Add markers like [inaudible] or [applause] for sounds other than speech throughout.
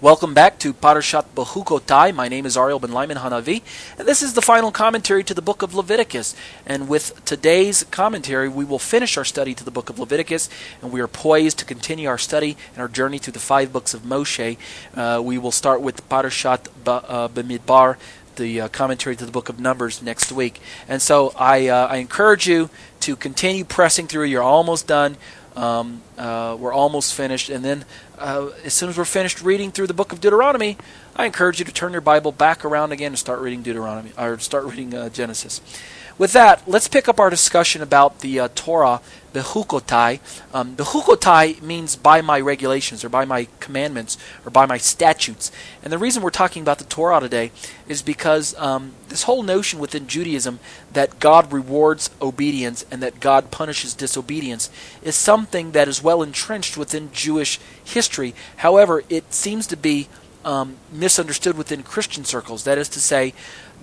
Welcome back to Parashat Bechukotai. My name is Ariel Ben Lyman Hanavi, and this is the final commentary to the book of Leviticus. And with today's commentary, we will finish our study to the book of Leviticus, and we are poised to continue our study and our journey through the five books of Moshe. Uh, we will start with Parashat uh, Bemidbar, the uh, commentary to the book of Numbers next week. And so I, uh, I encourage you to continue pressing through. You're almost done. Um, uh, we're almost finished. And then, uh, as soon as we're finished reading through the book of Deuteronomy, I encourage you to turn your Bible back around again and start reading Deuteronomy, or start reading uh, Genesis. With that, let's pick up our discussion about the uh, Torah, Bechukotai. Um, Bechukotai means by my regulations, or by my commandments, or by my statutes. And the reason we're talking about the Torah today is because um, this whole notion within Judaism that God rewards obedience and that God punishes disobedience is something that is well entrenched within Jewish history. However, it seems to be um, misunderstood within Christian circles. That is to say,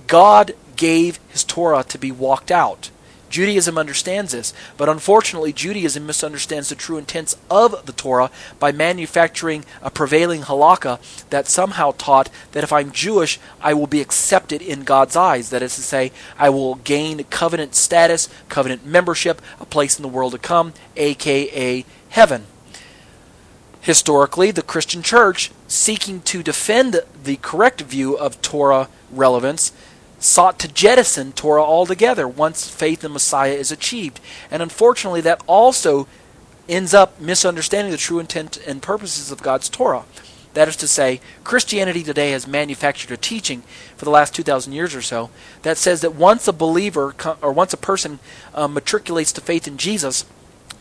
God gave his Torah to be walked out. Judaism understands this, but unfortunately, Judaism misunderstands the true intents of the Torah by manufacturing a prevailing halakha that somehow taught that if I'm Jewish, I will be accepted in God's eyes. That is to say, I will gain covenant status, covenant membership, a place in the world to come, aka heaven. Historically, the Christian church, seeking to defend the correct view of Torah relevance, sought to jettison Torah altogether once faith in Messiah is achieved. And unfortunately, that also ends up misunderstanding the true intent and purposes of God's Torah. That is to say, Christianity today has manufactured a teaching for the last 2,000 years or so that says that once a believer or once a person uh, matriculates to faith in Jesus,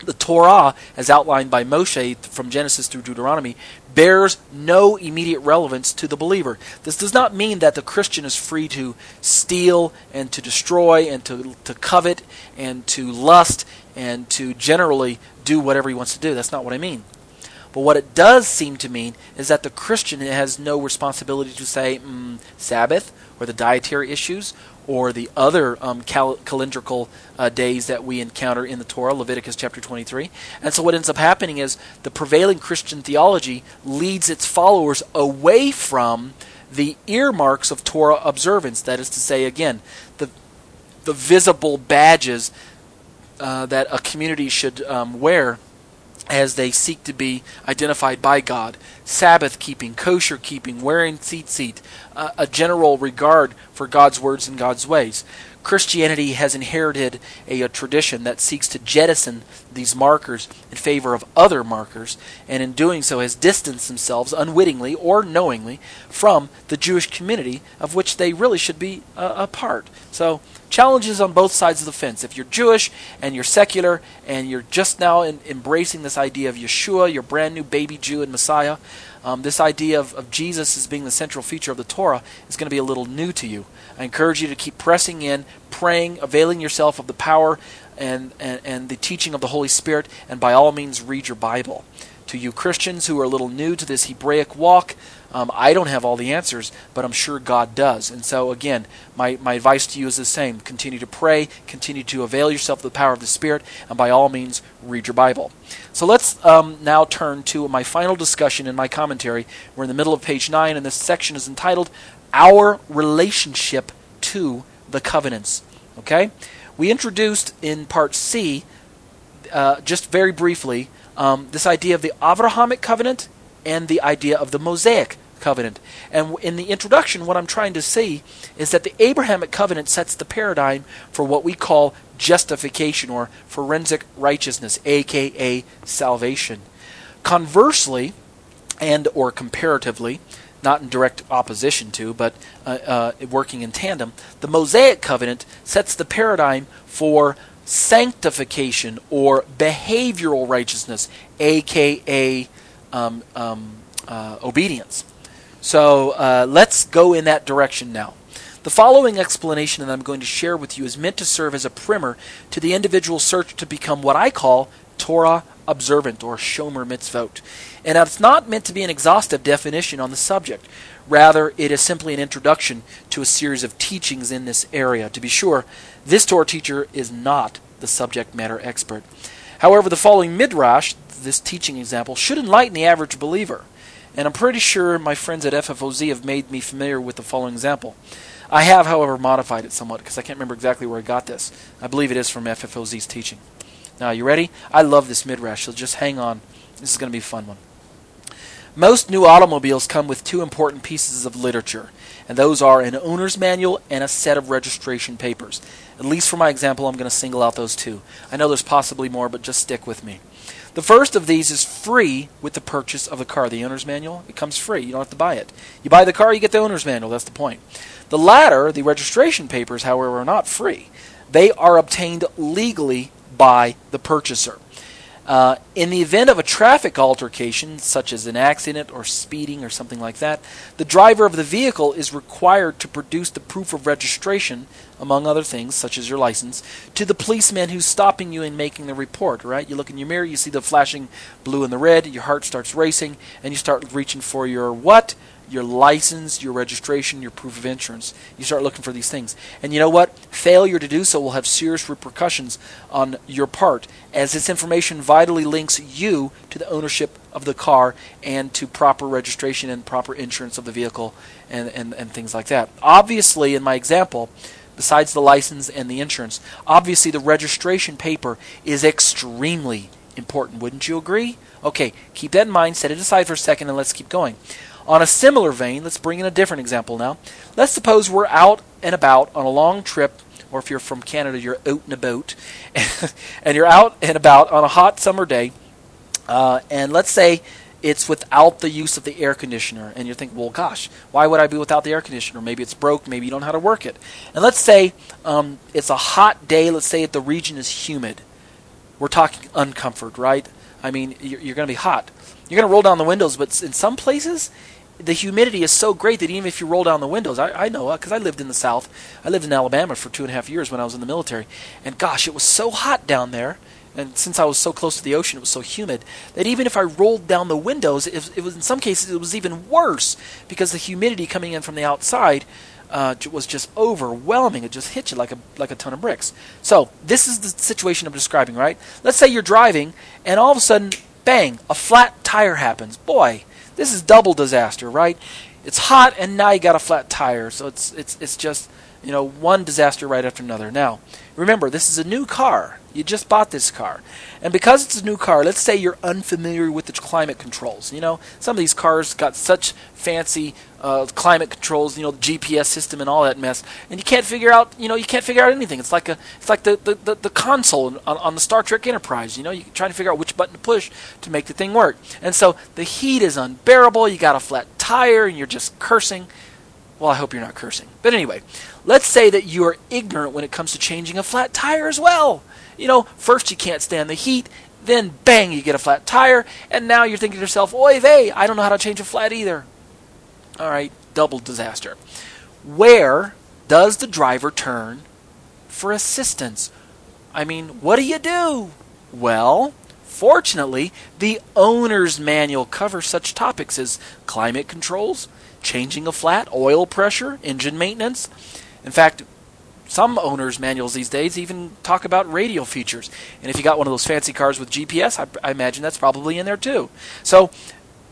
the Torah, as outlined by Moshe from Genesis through Deuteronomy, bears no immediate relevance to the believer. This does not mean that the Christian is free to steal and to destroy and to, to covet and to lust and to generally do whatever he wants to do. That's not what I mean. But what it does seem to mean is that the Christian has no responsibility to say mm, Sabbath or the dietary issues or the other um, cal- calendrical uh, days that we encounter in the Torah, Leviticus chapter 23. And so what ends up happening is the prevailing Christian theology leads its followers away from the earmarks of Torah observance. That is to say, again, the, the visible badges uh, that a community should um, wear as they seek to be identified by God. Sabbath keeping, kosher keeping, wearing tzitzit, uh, a general regard for God's words and God's ways. Christianity has inherited a, a, tradition that seeks to jettison these markers in favor of other markers, and in doing so has distanced themselves unwittingly or knowingly from the Jewish community of which they really should be uh, a part. So, challenges on both sides of the fence. If you're Jewish and you're secular and you're just now in, embracing this idea of Yeshua, your brand new baby Jew and Messiah, um, this idea of, of Jesus as being the central feature of the Torah is going to be a little new to you. I encourage you to keep pressing in, praying, availing yourself of the power and, and, and the teaching of the Holy Spirit, and by all means, read your Bible. To you Christians who are a little new to this Hebraic walk, um, I don't have all the answers, but I'm sure God does. And so, again, my, my advice to you is the same. Continue to pray, continue to avail yourself of the power of the Spirit, and by all means, read your Bible. So let's um, now turn to my final discussion in my commentary. We're in the middle of page 9, and this section is entitled Our Relationship to the Covenants. Okay? We introduced in part C, uh, just very briefly, um, this idea of the Avrahamic covenant and the idea of the Mosaic covenant. And in the introduction, what I'm trying to say is that the Abrahamic covenant sets the paradigm for what we call justification or forensic righteousness, aka salvation. Conversely, and or comparatively, not in direct opposition to, but uh, uh, working in tandem, the Mosaic covenant sets the paradigm for sanctification or behavioral righteousness, aka um, um, uh, obedience. So uh, let's go in that direction now. The following explanation that I'm going to share with you is meant to serve as a primer to the individual search to become what I call Torah observant or Shomer mitzvot. And it's not meant to be an exhaustive definition on the subject. Rather, it is simply an introduction to a series of teachings in this area. To be sure, this Torah teacher is not the subject matter expert. However, the following midrash, this teaching example, should enlighten the average believer. And I'm pretty sure my friends at FFOZ have made me familiar with the following example. I have, however, modified it somewhat because I can't remember exactly where I got this. I believe it is from FFOZ's teaching. Now, you ready? I love this midrash, so just hang on. This is going to be a fun one. Most new automobiles come with two important pieces of literature, and those are an owner's manual and a set of registration papers. At least for my example, I'm going to single out those two. I know there's possibly more, but just stick with me. The first of these is free with the purchase of the car. The owner's manual, it comes free. You don't have to buy it. You buy the car, you get the owner's manual. That's the point. The latter, the registration papers, however, are not free. They are obtained legally by the purchaser. Uh, in the event of a traffic altercation, such as an accident or speeding or something like that, the driver of the vehicle is required to produce the proof of registration, among other things, such as your license, to the policeman who's stopping you and making the report. Right? You look in your mirror, you see the flashing blue and the red, your heart starts racing, and you start reaching for your what? Your license, your registration, your proof of insurance. You start looking for these things. And you know what? Failure to do so will have serious repercussions on your part, as this information vitally links you to the ownership of the car and to proper registration and proper insurance of the vehicle and, and, and things like that. Obviously, in my example, besides the license and the insurance, obviously the registration paper is extremely important. Wouldn't you agree? Okay, keep that in mind, set it aside for a second, and let's keep going. On a similar vein, let's bring in a different example now. Let's suppose we're out and about on a long trip, or if you're from Canada, you're out and about, [laughs] and you're out and about on a hot summer day, uh, and let's say it's without the use of the air conditioner, and you're thinking, well, gosh, why would I be without the air conditioner? Maybe it's broke, maybe you don't know how to work it. And let's say um, it's a hot day, let's say the region is humid. We're talking uncomfort, right? I mean, you're going to be hot. You're going to roll down the windows, but in some places, the humidity is so great that even if you roll down the windows, I, I know because I lived in the South. I lived in Alabama for two and a half years when I was in the military, and gosh, it was so hot down there. And since I was so close to the ocean, it was so humid that even if I rolled down the windows, it, it was in some cases it was even worse because the humidity coming in from the outside uh, was just overwhelming. It just hit you like a like a ton of bricks. So this is the situation I'm describing, right? Let's say you're driving, and all of a sudden, bang, a flat tire happens. Boy, this is double disaster, right? It's hot and now you got a flat tire. So it's it's it's just, you know, one disaster right after another. Now, remember, this is a new car. You just bought this car. And because it's a new car, let's say you're unfamiliar with the climate controls. You know, some of these cars got such fancy uh, climate controls, you know, GPS system and all that mess, and you can't figure out, you know, you can't figure out anything. It's like a, it's like the the, the, the console on, on the Star Trek Enterprise. You know, you're trying to figure out which button to push to make the thing work. And so the heat is unbearable. You got a flat tire, and you're just cursing. Well, I hope you're not cursing. But anyway, let's say that you are ignorant when it comes to changing a flat tire as well. You know, first you can't stand the heat, then bang, you get a flat tire, and now you're thinking to yourself, oy vey, I don't know how to change a flat either. All right, double disaster. Where does the driver turn for assistance? I mean, what do you do? Well, fortunately, the owner's manual covers such topics as climate controls, changing a flat, oil pressure, engine maintenance. In fact, some owners' manuals these days even talk about radio features. And if you got one of those fancy cars with GPS, I, I imagine that's probably in there too. So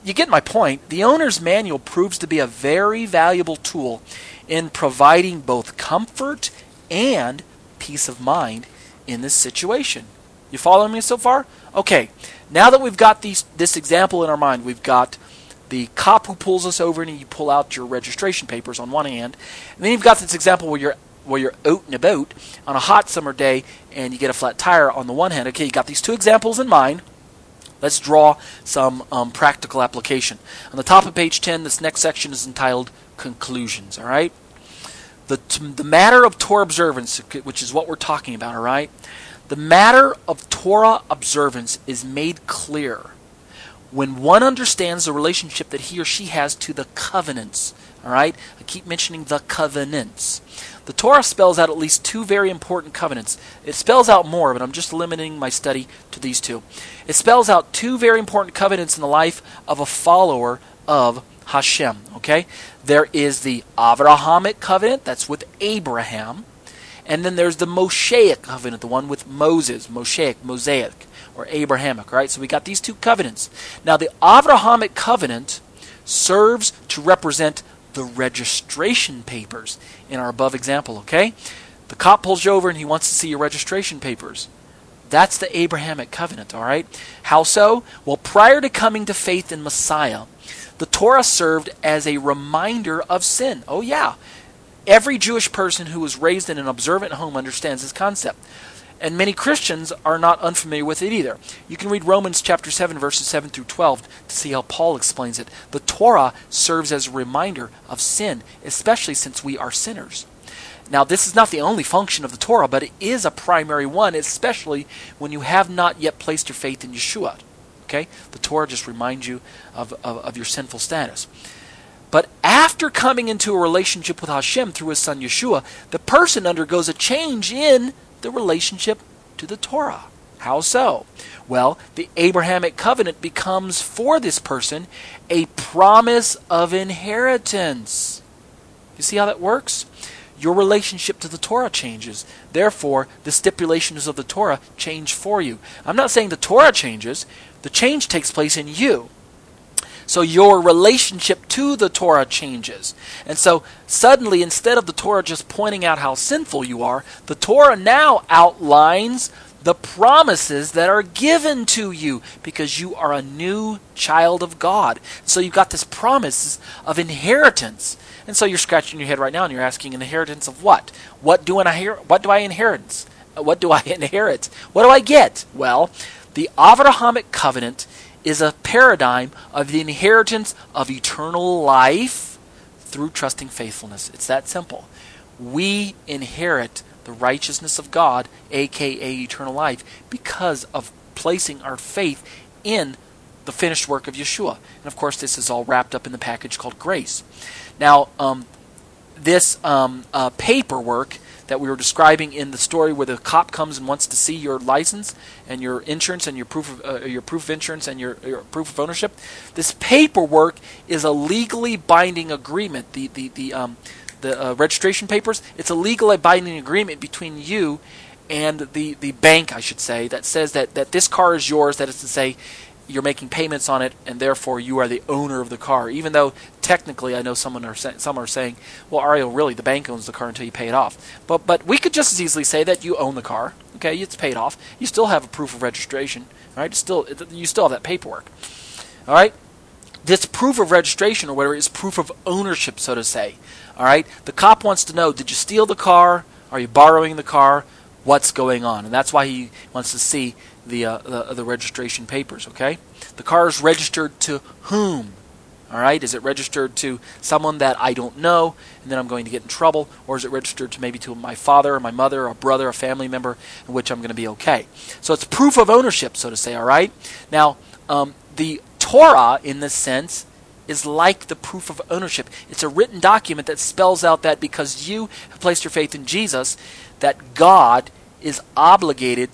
you get my point. The owner's manual proves to be a very valuable tool in providing both comfort and peace of mind in this situation. You following me so far? Okay. Now that we've got these, this example in our mind, we've got the cop who pulls us over and you pull out your registration papers on one hand, and then you've got this example where you're where you're out and about on a hot summer day and you get a flat tire on the one hand. Okay, you got these two examples in mind. Let's draw some um, practical application. On the top of page 10, this next section is entitled Conclusions, all right? The, the matter of Torah observance, which is what we're talking about, all right? The matter of Torah observance is made clear when one understands the relationship that he or she has to the covenants. All right? I keep mentioning the covenants. The Torah spells out at least two very important covenants. It spells out more, but I'm just limiting my study to these two. It spells out two very important covenants in the life of a follower of Hashem. Okay? There is the Avrahamic covenant, that's with Abraham. And then there's the Mosaic covenant, the one with Moses, Mosaic, Mosaic, or Abrahamic, right? So we got these two covenants. Now, the Avrahamic covenant serves to represent the registration papers in our above example, okay? The cop pulls you over and he wants to see your registration papers. That's the Abrahamic covenant, all right? How so? Well, prior to coming to faith in Messiah, the Torah served as a reminder of sin. Oh, yeah. Every Jewish person who was raised in an observant home understands this concept. And many Christians are not unfamiliar with it either. You can read Romans chapter 7 verses 7 through 12 to see how Paul explains it. The Torah serves as a reminder of sin, especially since we are sinners. Now, this is not the only function of the Torah, but it is a primary one, especially when you have not yet placed your faith in Yeshua. Okay? The Torah just reminds you of, of, of your sinful status. But after coming into a relationship with Hashem through his son Yeshua, the person undergoes a change in the relationship to the Torah. How so? Well, the Abrahamic covenant becomes for this person a promise of inheritance. You see how that works? Your relationship to the Torah changes. Therefore, the stipulations of the Torah change for you. I'm not saying the Torah changes, the change takes place in you. So your relationship to the Torah changes. And so suddenly, instead of the Torah just pointing out how sinful you are, the Torah now outlines the promises that are given to you because you are a new child of God. So you've got this promise of inheritance. And so you're scratching your head right now and you're asking inheritance of what? What do I inherit? What do I inherit? What do I [laughs] inherit? What do I get? Well, the Avrahamic covenant is a paradigm of the inheritance of eternal life through trusting faithfulness. It's that simple. We inherit the righteousness of God, aka eternal life, because of placing our faith in the finished work of Yeshua. And of course, this is all wrapped up in the package called grace. Now, um, this um, uh, paperwork that we were describing in the story where the cop comes and wants to see your license and your insurance and your proof of uh, your proof of insurance and your, your, proof of ownership. This paperwork is a legally binding agreement. The the the um, the uh, registration papers. It's a legally binding agreement between you and the the bank, I should say, that says that that this car is yours. That is to say, you're making payments on it, and therefore you are the owner of the car. Even though technically, I know someone are say, some are saying, "Well, Ariel, really, the bank owns the car until you pay it off." But but we could just as easily say that you own the car. Okay, it's paid off. You still have a proof of registration, right? Still, you still have that paperwork. All right. This proof of registration or whatever is proof of ownership, so to say. All right. The cop wants to know: Did you steal the car? Are you borrowing the car? What's going on? And that's why he wants to see the, uh, the, the registration papers. Okay, the car is registered to whom? All right, is it registered to someone that I don't know, and then I'm going to get in trouble, or is it registered to maybe to my father or my mother, or a brother, a family member, in which I'm going to be okay? So it's proof of ownership, so to say. All right. Now, um, the Torah, in this sense, is like the proof of ownership. It's a written document that spells out that because you have placed your faith in Jesus, that God is obligated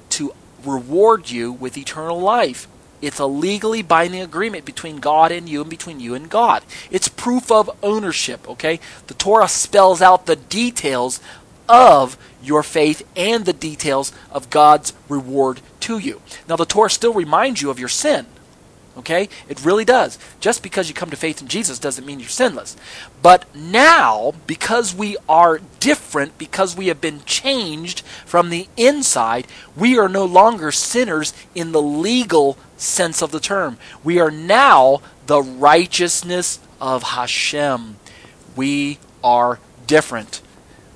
reward you with eternal life. It's a legally binding agreement between God and you and between you and God. It's proof of ownership, okay? The Torah spells out the details of your faith and the details of God's reward to you. Now, the Torah still reminds you of your sin. Okay? It really does. Just because you come to faith in Jesus doesn't mean you're sinless. But now, because we are different, because we have been changed from the inside, we are no longer sinners in the legal sense of the term. We are now the righteousness of Hashem. We are different.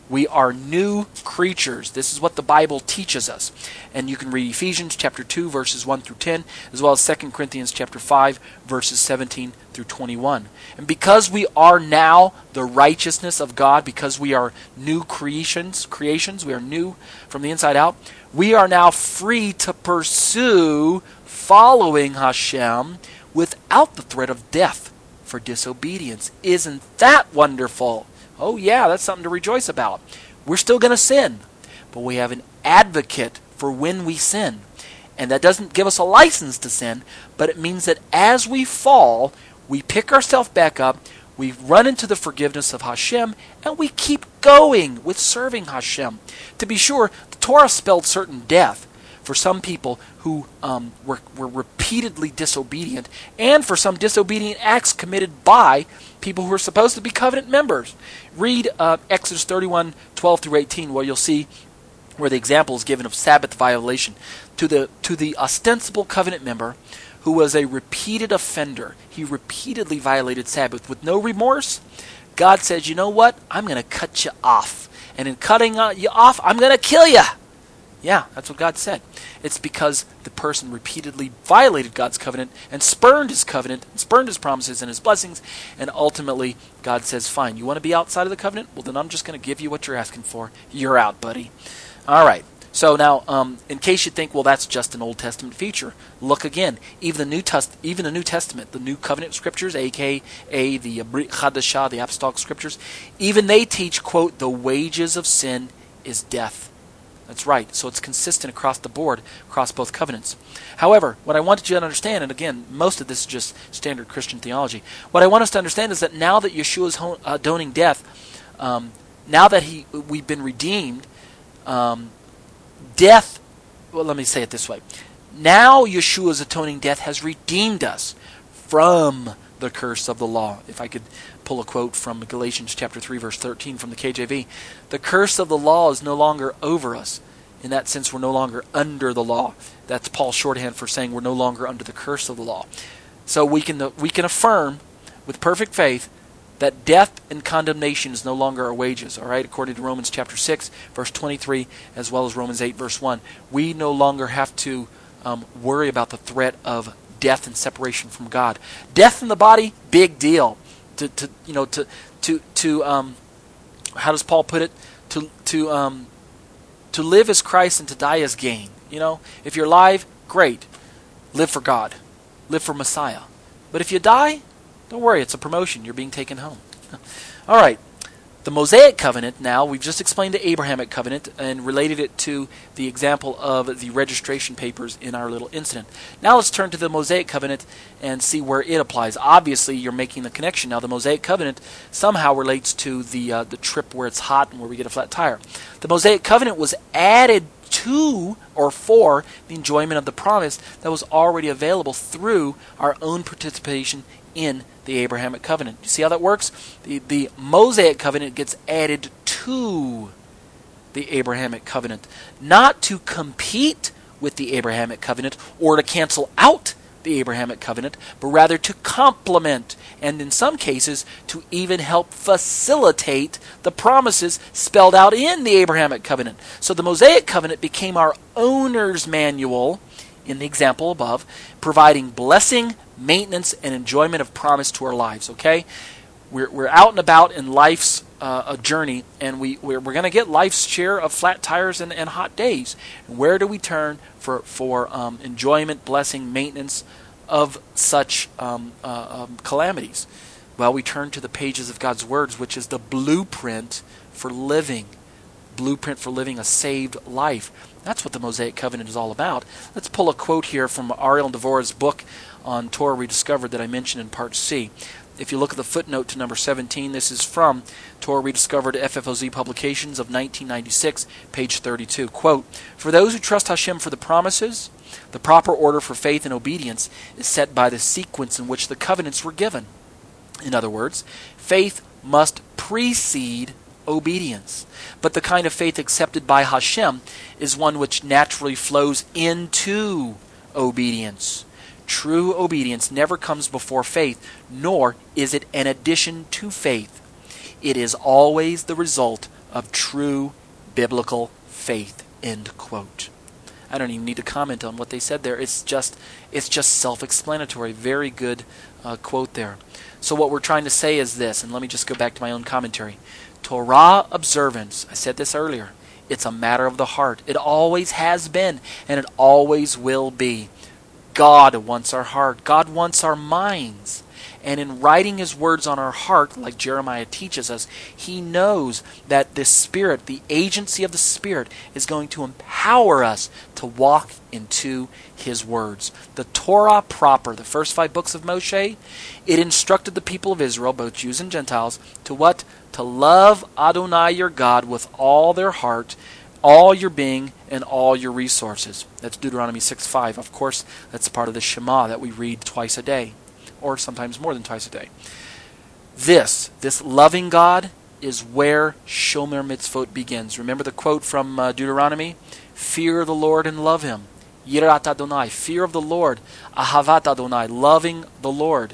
We are new creatures. This is what the Bible teaches us. And you can read Ephesians chapter 2 verses 1 through 10 as well as 2 Corinthians chapter 5 verses 17 through 21. And because we are now the righteousness of God, because we are new creations, creations, we are new from the inside out, we are now free to pursue following Hashem without the threat of death for disobedience. Isn't that wonderful? Oh, yeah, that's something to rejoice about. We're still going to sin, but we have an advocate for when we sin. And that doesn't give us a license to sin, but it means that as we fall, we pick ourselves back up, we run into the forgiveness of Hashem, and we keep going with serving Hashem. To be sure, the Torah spelled certain death, for some people who um, were, were repeatedly disobedient, and for some disobedient acts committed by people who are supposed to be covenant members. Read uh, Exodus 31 12 through 18, where you'll see where the example is given of Sabbath violation to the to the ostensible covenant member who was a repeated offender. He repeatedly violated Sabbath with no remorse. God says, "You know what? I'm going to cut you off, and in cutting uh, you off, I'm going to kill you." Yeah, that's what God said. It's because the person repeatedly violated God's covenant and spurned his covenant, and spurned his promises and his blessings, and ultimately God says, Fine, you want to be outside of the covenant? Well, then I'm just going to give you what you're asking for. You're out, buddy. All right. So now, um, in case you think, well, that's just an Old Testament feature, look again. Even the New Test, even the New Testament, the New Covenant Scriptures, aka the Chadashah, the Apostolic Scriptures, even they teach, quote, the wages of sin is death. That's right. So it's consistent across the board, across both covenants. However, what I wanted you to understand, and again, most of this is just standard Christian theology. What I want us to understand is that now that Yeshua is atoning death, um, now that he we've been redeemed, um, death. Well, let me say it this way. Now Yeshua's atoning death has redeemed us from the curse of the law. If I could pull a quote from Galatians chapter 3 verse 13 from the KJV, the curse of the law is no longer over us. In that sense, we're no longer under the law. That's Paul's shorthand for saying we're no longer under the curse of the law. So we can we can affirm with perfect faith that death and condemnation is no longer our wages, all right, according to Romans chapter 6, verse 23, as well as Romans 8, verse 1. We no longer have to um, worry about the threat of death and separation from God. Death in the body, big deal. To, to you know, to, to, to um, how does Paul put it? To, to, um, to live as Christ and to die as gain. You know, if you're alive, great. Live for God. Live for Messiah. But if you die, don't worry, it's a promotion. You're being taken home. [laughs] All right. The Mosaic covenant, now, we've just explained the Abrahamic covenant and related it to the example of the registration papers in our little incident. Now let's turn to the Mosaic covenant and see where it applies. Obviously, you're making the connection. Now, the Mosaic covenant somehow relates to the, uh, the trip where it's hot and where we get a flat tire. The Mosaic covenant was added to or for the enjoyment of the promise that was already available through our own participation in the Abrahamic covenant. You see how that works? The, the Mosaic covenant gets added to the Abrahamic covenant, not to compete with the Abrahamic covenant or to cancel out the Abrahamic covenant, but rather to complement and in some cases to even help facilitate the promises spelled out in the Abrahamic covenant. So the Mosaic covenant became our owner's manual in the example above, providing blessing, maintenance, and enjoyment of promise to our lives. Okay? We're, we're out and about in life's uh, a journey, and we, we're, we're going to get life's share of flat tires and, and hot days. Where do we turn for, for um, enjoyment, blessing, maintenance of such um, uh, um, calamities? Well, we turn to the pages of God's words, which is the blueprint for living, blueprint for living a saved life. That's what the Mosaic Covenant is all about. Let's pull a quote here from Ariel Devorah's book on Torah Rediscovered that I mentioned in Part C. If you look at the footnote to number 17, this is from Torah Rediscovered FFOZ Publications of 1996, page 32. Quote, For those who trust Hashem for the promises, the proper order for faith and obedience is set by the sequence in which the covenants were given. In other words, faith must precede obedience. But the kind of faith accepted by Hashem is one which naturally flows into obedience. True obedience never comes before faith, nor is it an addition to faith. It is always the result of true biblical faith. End quote. I don't even need to comment on what they said there. It's just it's just self-explanatory. Very good uh, quote there. So what we're trying to say is this, and let me just go back to my own commentary. Torah observance, I said this earlier, it's a matter of the heart. It always has been, and it always will be. God wants our heart. God wants our minds. And in writing his words on our heart, like Jeremiah teaches us, he knows that the Spirit, the agency of the Spirit, is going to empower us to walk into his words. The Torah proper, the first five books of Moshe, it instructed the people of Israel, both Jews and Gentiles, to what? To love Adonai your God with all their heart, all your being and all your resources. That's Deuteronomy 6 5. Of course, that's part of the Shema that we read twice a day, or sometimes more than twice a day. This, this loving God, is where Shomer Mitzvot begins. Remember the quote from uh, Deuteronomy? Fear the Lord and love Him. Yirat Adonai, fear of the Lord. Ahavat Adonai, loving the Lord.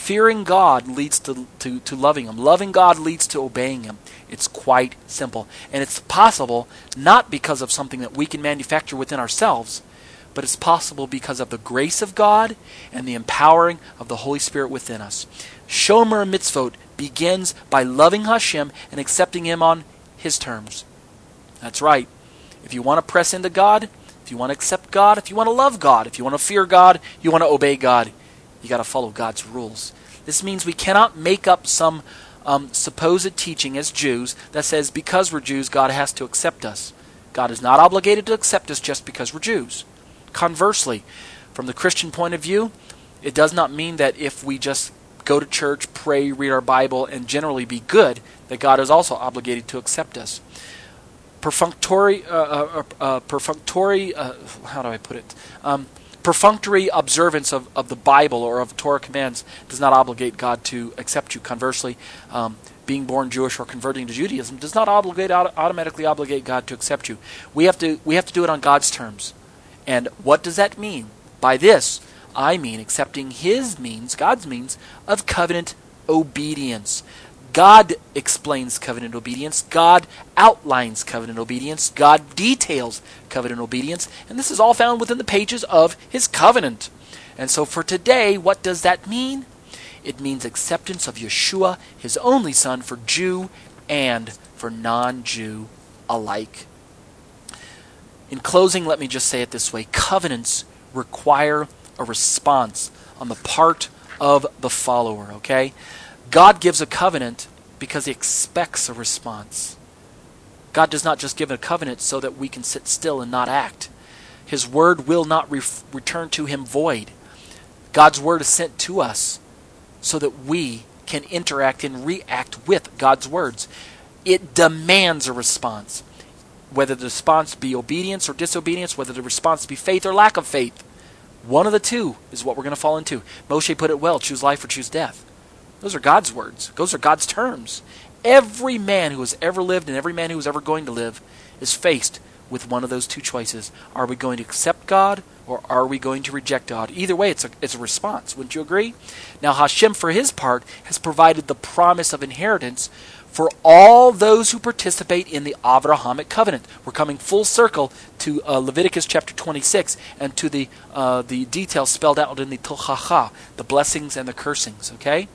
Fearing God leads to, to, to loving Him. Loving God leads to obeying Him. It's quite simple. And it's possible not because of something that we can manufacture within ourselves, but it's possible because of the grace of God and the empowering of the Holy Spirit within us. Shomer Mitzvot begins by loving Hashem and accepting Him on His terms. That's right. If you want to press into God, if you want to accept God, if you want to love God, if you want to fear God, you want to obey God, you got to follow God's rules. This means we cannot make up some um, supposed teaching as Jews that says because we're Jews, God has to accept us. God is not obligated to accept us just because we're Jews. Conversely, from the Christian point of view, it does not mean that if we just go to church, pray, read our Bible, and generally be good, that God is also obligated to accept us. Perfunctory, uh, uh, uh, perfunctory, uh, how do I put it? Um, perfunctory observance of, of the Bible or of Torah commands does not obligate God to accept you. Conversely, um, being born Jewish or converting to Judaism does not obligate automatically obligate God to accept you. We have to we have to do it on God's terms. And what does that mean? By this, I mean accepting His means, God's means of covenant obedience. God explains covenant obedience. God outlines covenant obedience. God details covenant obedience. And this is all found within the pages of His covenant. And so for today, what does that mean? It means acceptance of Yeshua, His only Son, for Jew and for non Jew alike. In closing, let me just say it this way covenants require a response on the part of the follower, okay? God gives a covenant because he expects a response. God does not just give a covenant so that we can sit still and not act. His word will not re- return to him void. God's word is sent to us so that we can interact and react with God's words. It demands a response. Whether the response be obedience or disobedience, whether the response be faith or lack of faith. One of the two is what we're going to fall into. Moshe put it well choose life or choose death. Those are God's words. Those are God's terms. Every man who has ever lived and every man who is ever going to live is faced with one of those two choices. Are we going to accept God or are we going to reject God? Either way, it's a, it's a response. Wouldn't you agree? Now, Hashem, for his part, has provided the promise of inheritance for all those who participate in the Avrahamic covenant. We're coming full circle to uh, Leviticus chapter 26 and to the, uh, the details spelled out in the Tochacha, the blessings and the cursings, okay?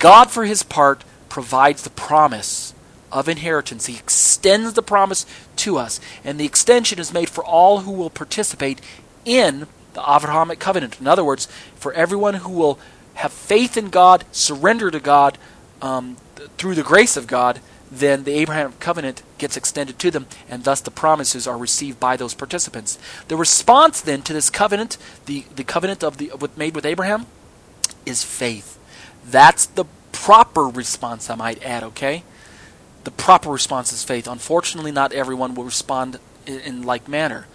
God, for his part, provides the promise of inheritance. He extends the promise to us, and the extension is made for all who will participate in the Avrahamic covenant. In other words, for everyone who will have faith in God, surrender to God um, through the grace of God, then the Abrahamic covenant gets extended to them, and thus the promises are received by those participants. The response then to this covenant, the, the covenant of the made with Abraham, is faith. That's the proper response, I might add, okay? The proper response is faith. Unfortunately, not everyone will respond in, in like manner.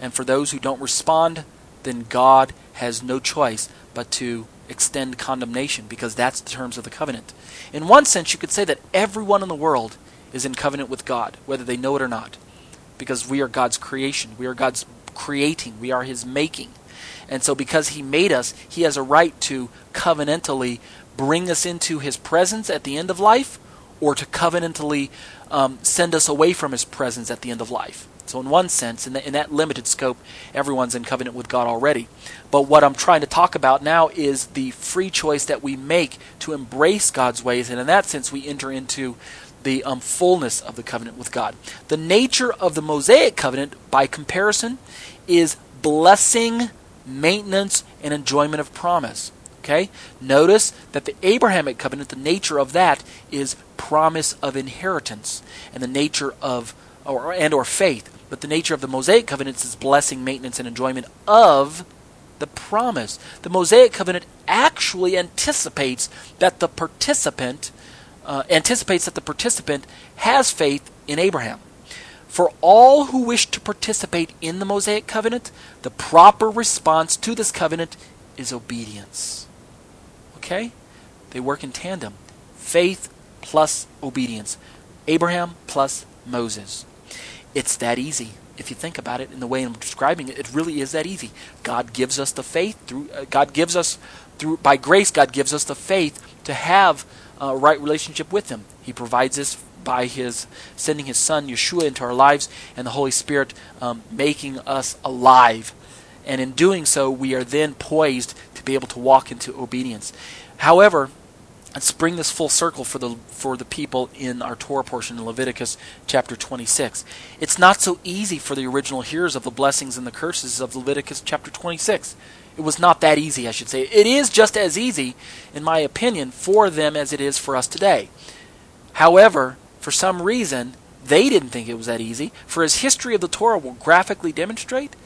And for those who don't respond, then God has no choice but to extend condemnation because that's the terms of the covenant. In one sense, you could say that everyone in the world is in covenant with God, whether they know it or not, because we are God's creation. We are God's creating. We are His making. And so, because He made us, He has a right to covenantally bring us into his presence at the end of life or to covenantally um, send us away from his presence at the end of life. So, in one sense, in, the, in that limited scope, everyone's in covenant with God already. But what I'm trying to talk about now is the free choice that we make to embrace God's ways, and in that sense, we enter into the um, fullness of the covenant with God. The nature of the Mosaic covenant, by comparison, is blessing, maintenance, and enjoyment of promise. Okay? Notice that the Abrahamic covenant, the nature of that is promise of inheritance and the nature of or and or faith. But the nature of the Mosaic covenant is blessing, maintenance, and enjoyment of the promise. The Mosaic covenant actually anticipates that the participant uh, anticipates that the participant has faith in Abraham. For all who wish to participate in the Mosaic covenant, the proper response to this covenant is obedience. Okay? They work in tandem. Faith plus obedience. Abraham plus Moses. It's that easy. If you think about it in the way I'm describing it, it really is that easy. God gives us the faith through uh, God gives us through by grace God gives us the faith to have a right relationship with him. He provides us by his sending his son Yeshua into our lives and the Holy Spirit um, making us alive. And in doing so, we are then poised to be able to walk into obedience. However, let's bring this full circle for the for the people in our Torah portion in Leviticus chapter 26. It's not so easy for the original hearers of the blessings and the curses of Leviticus chapter 26. It was not that easy, I should say. It is just as easy, in my opinion, for them as it is for us today. However, for some reason, they didn't think it was that easy. For as history of the Torah will graphically demonstrate,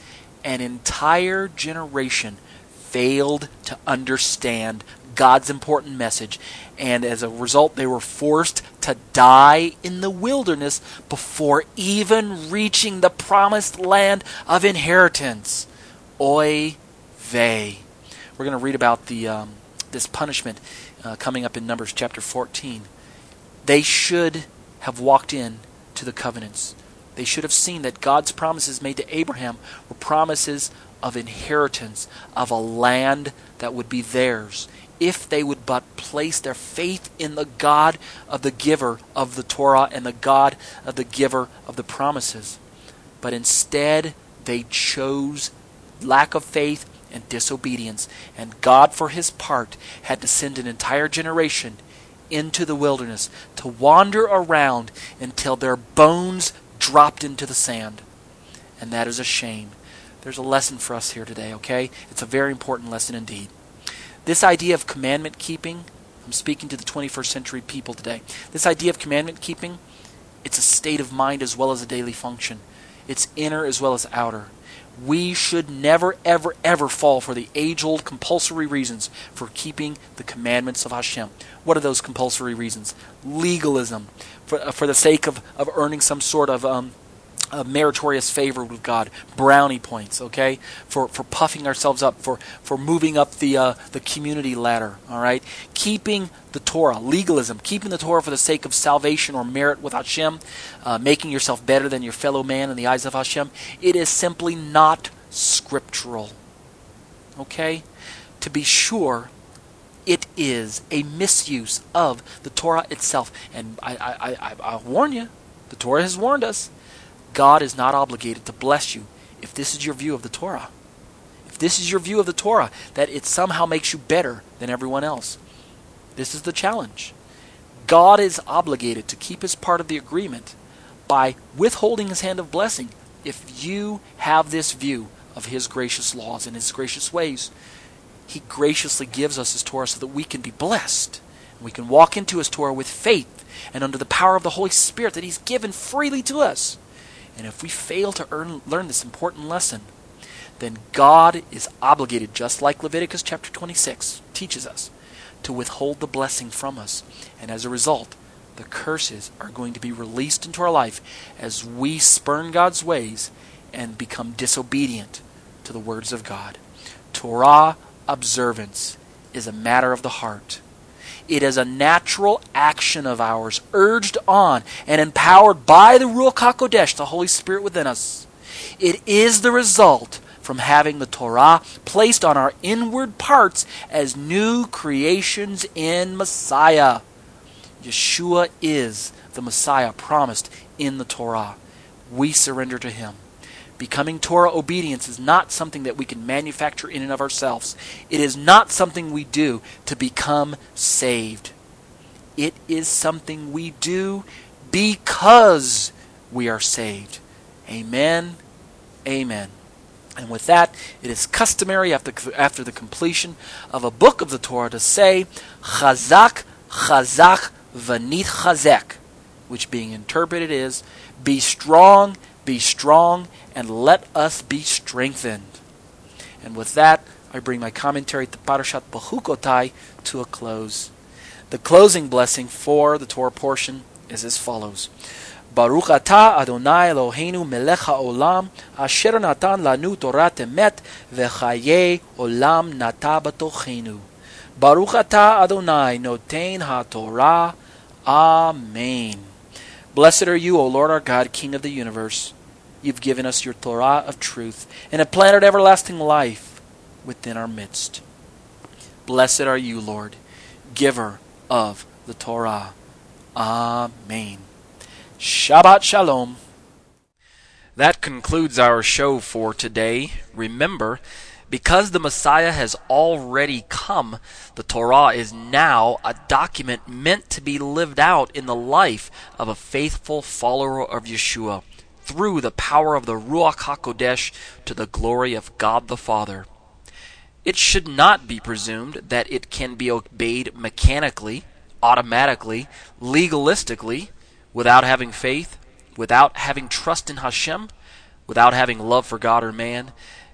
an entire generation failed to understand God's important message, and as a result, they were forced to die in the wilderness before even reaching the promised land of inheritance. Oy vey. We're going to read about the um, this punishment uh, coming up in Numbers chapter 14. They should have walked in to the covenants. They should have seen that God's promises made to Abraham were promises of inheritance, of a land that would be theirs if they would but place their faith in the God of the giver of the Torah and the God of the giver of the promises. But instead, they chose lack of faith and disobedience, and God, for his part, had to send an entire generation into the wilderness to wander around until their bones dropped into the sand. And that is a shame. There's a lesson for us here today, okay? It's a very important lesson indeed. This idea of commandment keeping, I'm speaking to the 21st century people today. This idea of commandment keeping, it's a state of mind as well as a daily function. It's inner as well as outer. We should never, ever, ever fall for the age old compulsory reasons for keeping the commandments of Hashem. What are those compulsory reasons? Legalism, for, uh, for the sake of, of earning some sort of um, meritorious favor with God, brownie points, okay, for, for puffing ourselves up, for, for moving up the uh, the community ladder, all right, keeping the Torah, legalism, keeping the Torah for the sake of salvation or merit with Hashem, uh, making yourself better than your fellow man in the eyes of Hashem, it is simply not scriptural, okay. To be sure, it is a misuse of the Torah itself, and I I, I, I warn you, the Torah has warned us God is not obligated to bless you if this is your view of the Torah. If this is your view of the Torah, that it somehow makes you better than everyone else. This is the challenge. God is obligated to keep his part of the agreement by withholding his hand of blessing if you have this view of his gracious laws and his gracious ways. He graciously gives us his Torah so that we can be blessed. We can walk into his Torah with faith and under the power of the Holy Spirit that he's given freely to us. And if we fail to earn, learn this important lesson, then God is obligated, just like Leviticus chapter 26 teaches us, to withhold the blessing from us. And as a result, the curses are going to be released into our life as we spurn God's ways and become disobedient to the words of God. Torah observance is a matter of the heart. It is a natural action of ours, urged on and empowered by the Ruach HaKodesh, the Holy Spirit within us. It is the result from having the Torah placed on our inward parts as new creations in Messiah. Yeshua is the Messiah promised in the Torah. We surrender to Him. Becoming Torah obedience is not something that we can manufacture in and of ourselves. It is not something we do to become saved. It is something we do because we are saved. Amen. Amen. And with that, it is customary after, after the completion of a book of the Torah to say, Chazak, Chazak, V'nitchazek, which being interpreted is, Be strong be strong, and let us be strengthened. And with that, I bring my commentary to Parashat Bechukotai to a close. The closing blessing for the Torah portion is as follows. Baruch atah Adonai Eloheinu melech haolam asher natan lanu Torah emet v'chaye olam nata batochenu. Baruch atah Adonai noten haTorah. Amen. Blessed are you, O Lord our God, King of the universe. You've given us your Torah of truth and have planted everlasting life within our midst. Blessed are you, Lord, giver of the Torah. Amen. Shabbat Shalom. That concludes our show for today. Remember, because the Messiah has already come, the Torah is now a document meant to be lived out in the life of a faithful follower of Yeshua through the power of the Ruach HaKodesh to the glory of God the Father. It should not be presumed that it can be obeyed mechanically, automatically, legalistically, without having faith, without having trust in Hashem, without having love for God or man,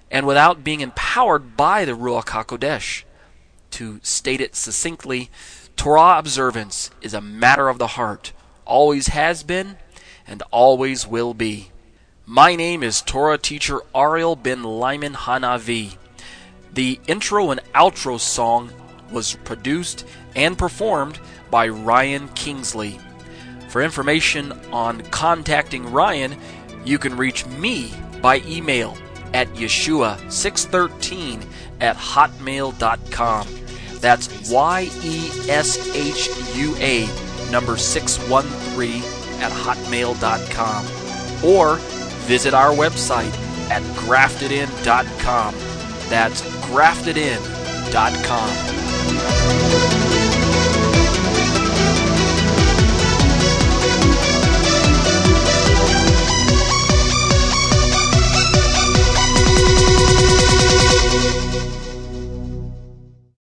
and without being empowered by the Ruach HaKodesh. To state it succinctly, Torah observance is a matter of the heart, always has been, and always will be. My name is Torah teacher Ariel ben Lyman Hanavi. The intro and outro song was produced and performed by Ryan Kingsley. For information on contacting Ryan, you can reach me by email at yeshua613 at hotmail.com. That's Y E S H U A number 613 at hotmail.com. Or visit our website at graftedin.com. That's graftedin.com.